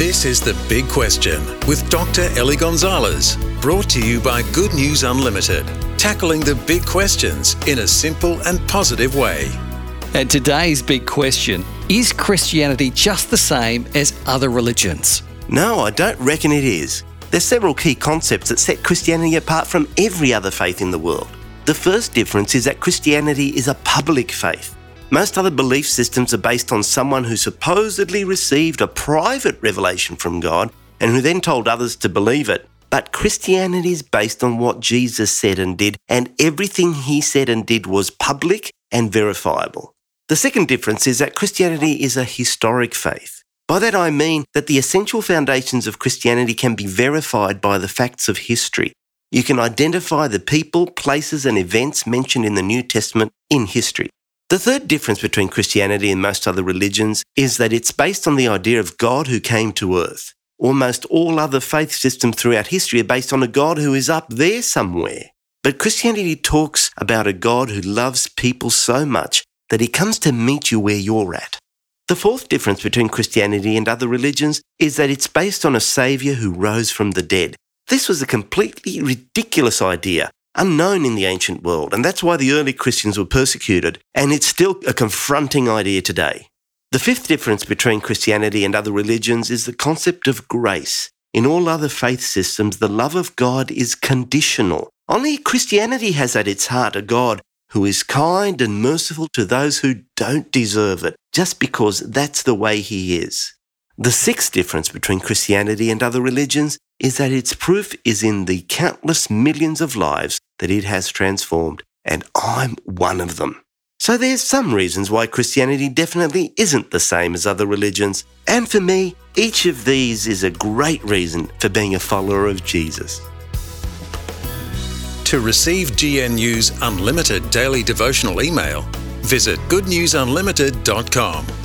This is The Big Question with Dr. Ellie Gonzalez, brought to you by Good News Unlimited, tackling the big questions in a simple and positive way. And today's big question is Christianity just the same as other religions? No, I don't reckon it is. There's several key concepts that set Christianity apart from every other faith in the world. The first difference is that Christianity is a public faith. Most other belief systems are based on someone who supposedly received a private revelation from God and who then told others to believe it. But Christianity is based on what Jesus said and did, and everything he said and did was public and verifiable. The second difference is that Christianity is a historic faith. By that I mean that the essential foundations of Christianity can be verified by the facts of history. You can identify the people, places, and events mentioned in the New Testament in history. The third difference between Christianity and most other religions is that it's based on the idea of God who came to earth. Almost all other faith systems throughout history are based on a God who is up there somewhere. But Christianity talks about a God who loves people so much that he comes to meet you where you're at. The fourth difference between Christianity and other religions is that it's based on a Saviour who rose from the dead. This was a completely ridiculous idea unknown in the ancient world, and that's why the early Christians were persecuted, and it's still a confronting idea today. The fifth difference between Christianity and other religions is the concept of grace. In all other faith systems, the love of God is conditional. Only Christianity has at its heart a God who is kind and merciful to those who don't deserve it, just because that's the way he is. The sixth difference between Christianity and other religions is that its proof is in the countless millions of lives that it has transformed, and I'm one of them. So there's some reasons why Christianity definitely isn't the same as other religions, and for me, each of these is a great reason for being a follower of Jesus. To receive GNU's unlimited daily devotional email, visit goodnewsunlimited.com.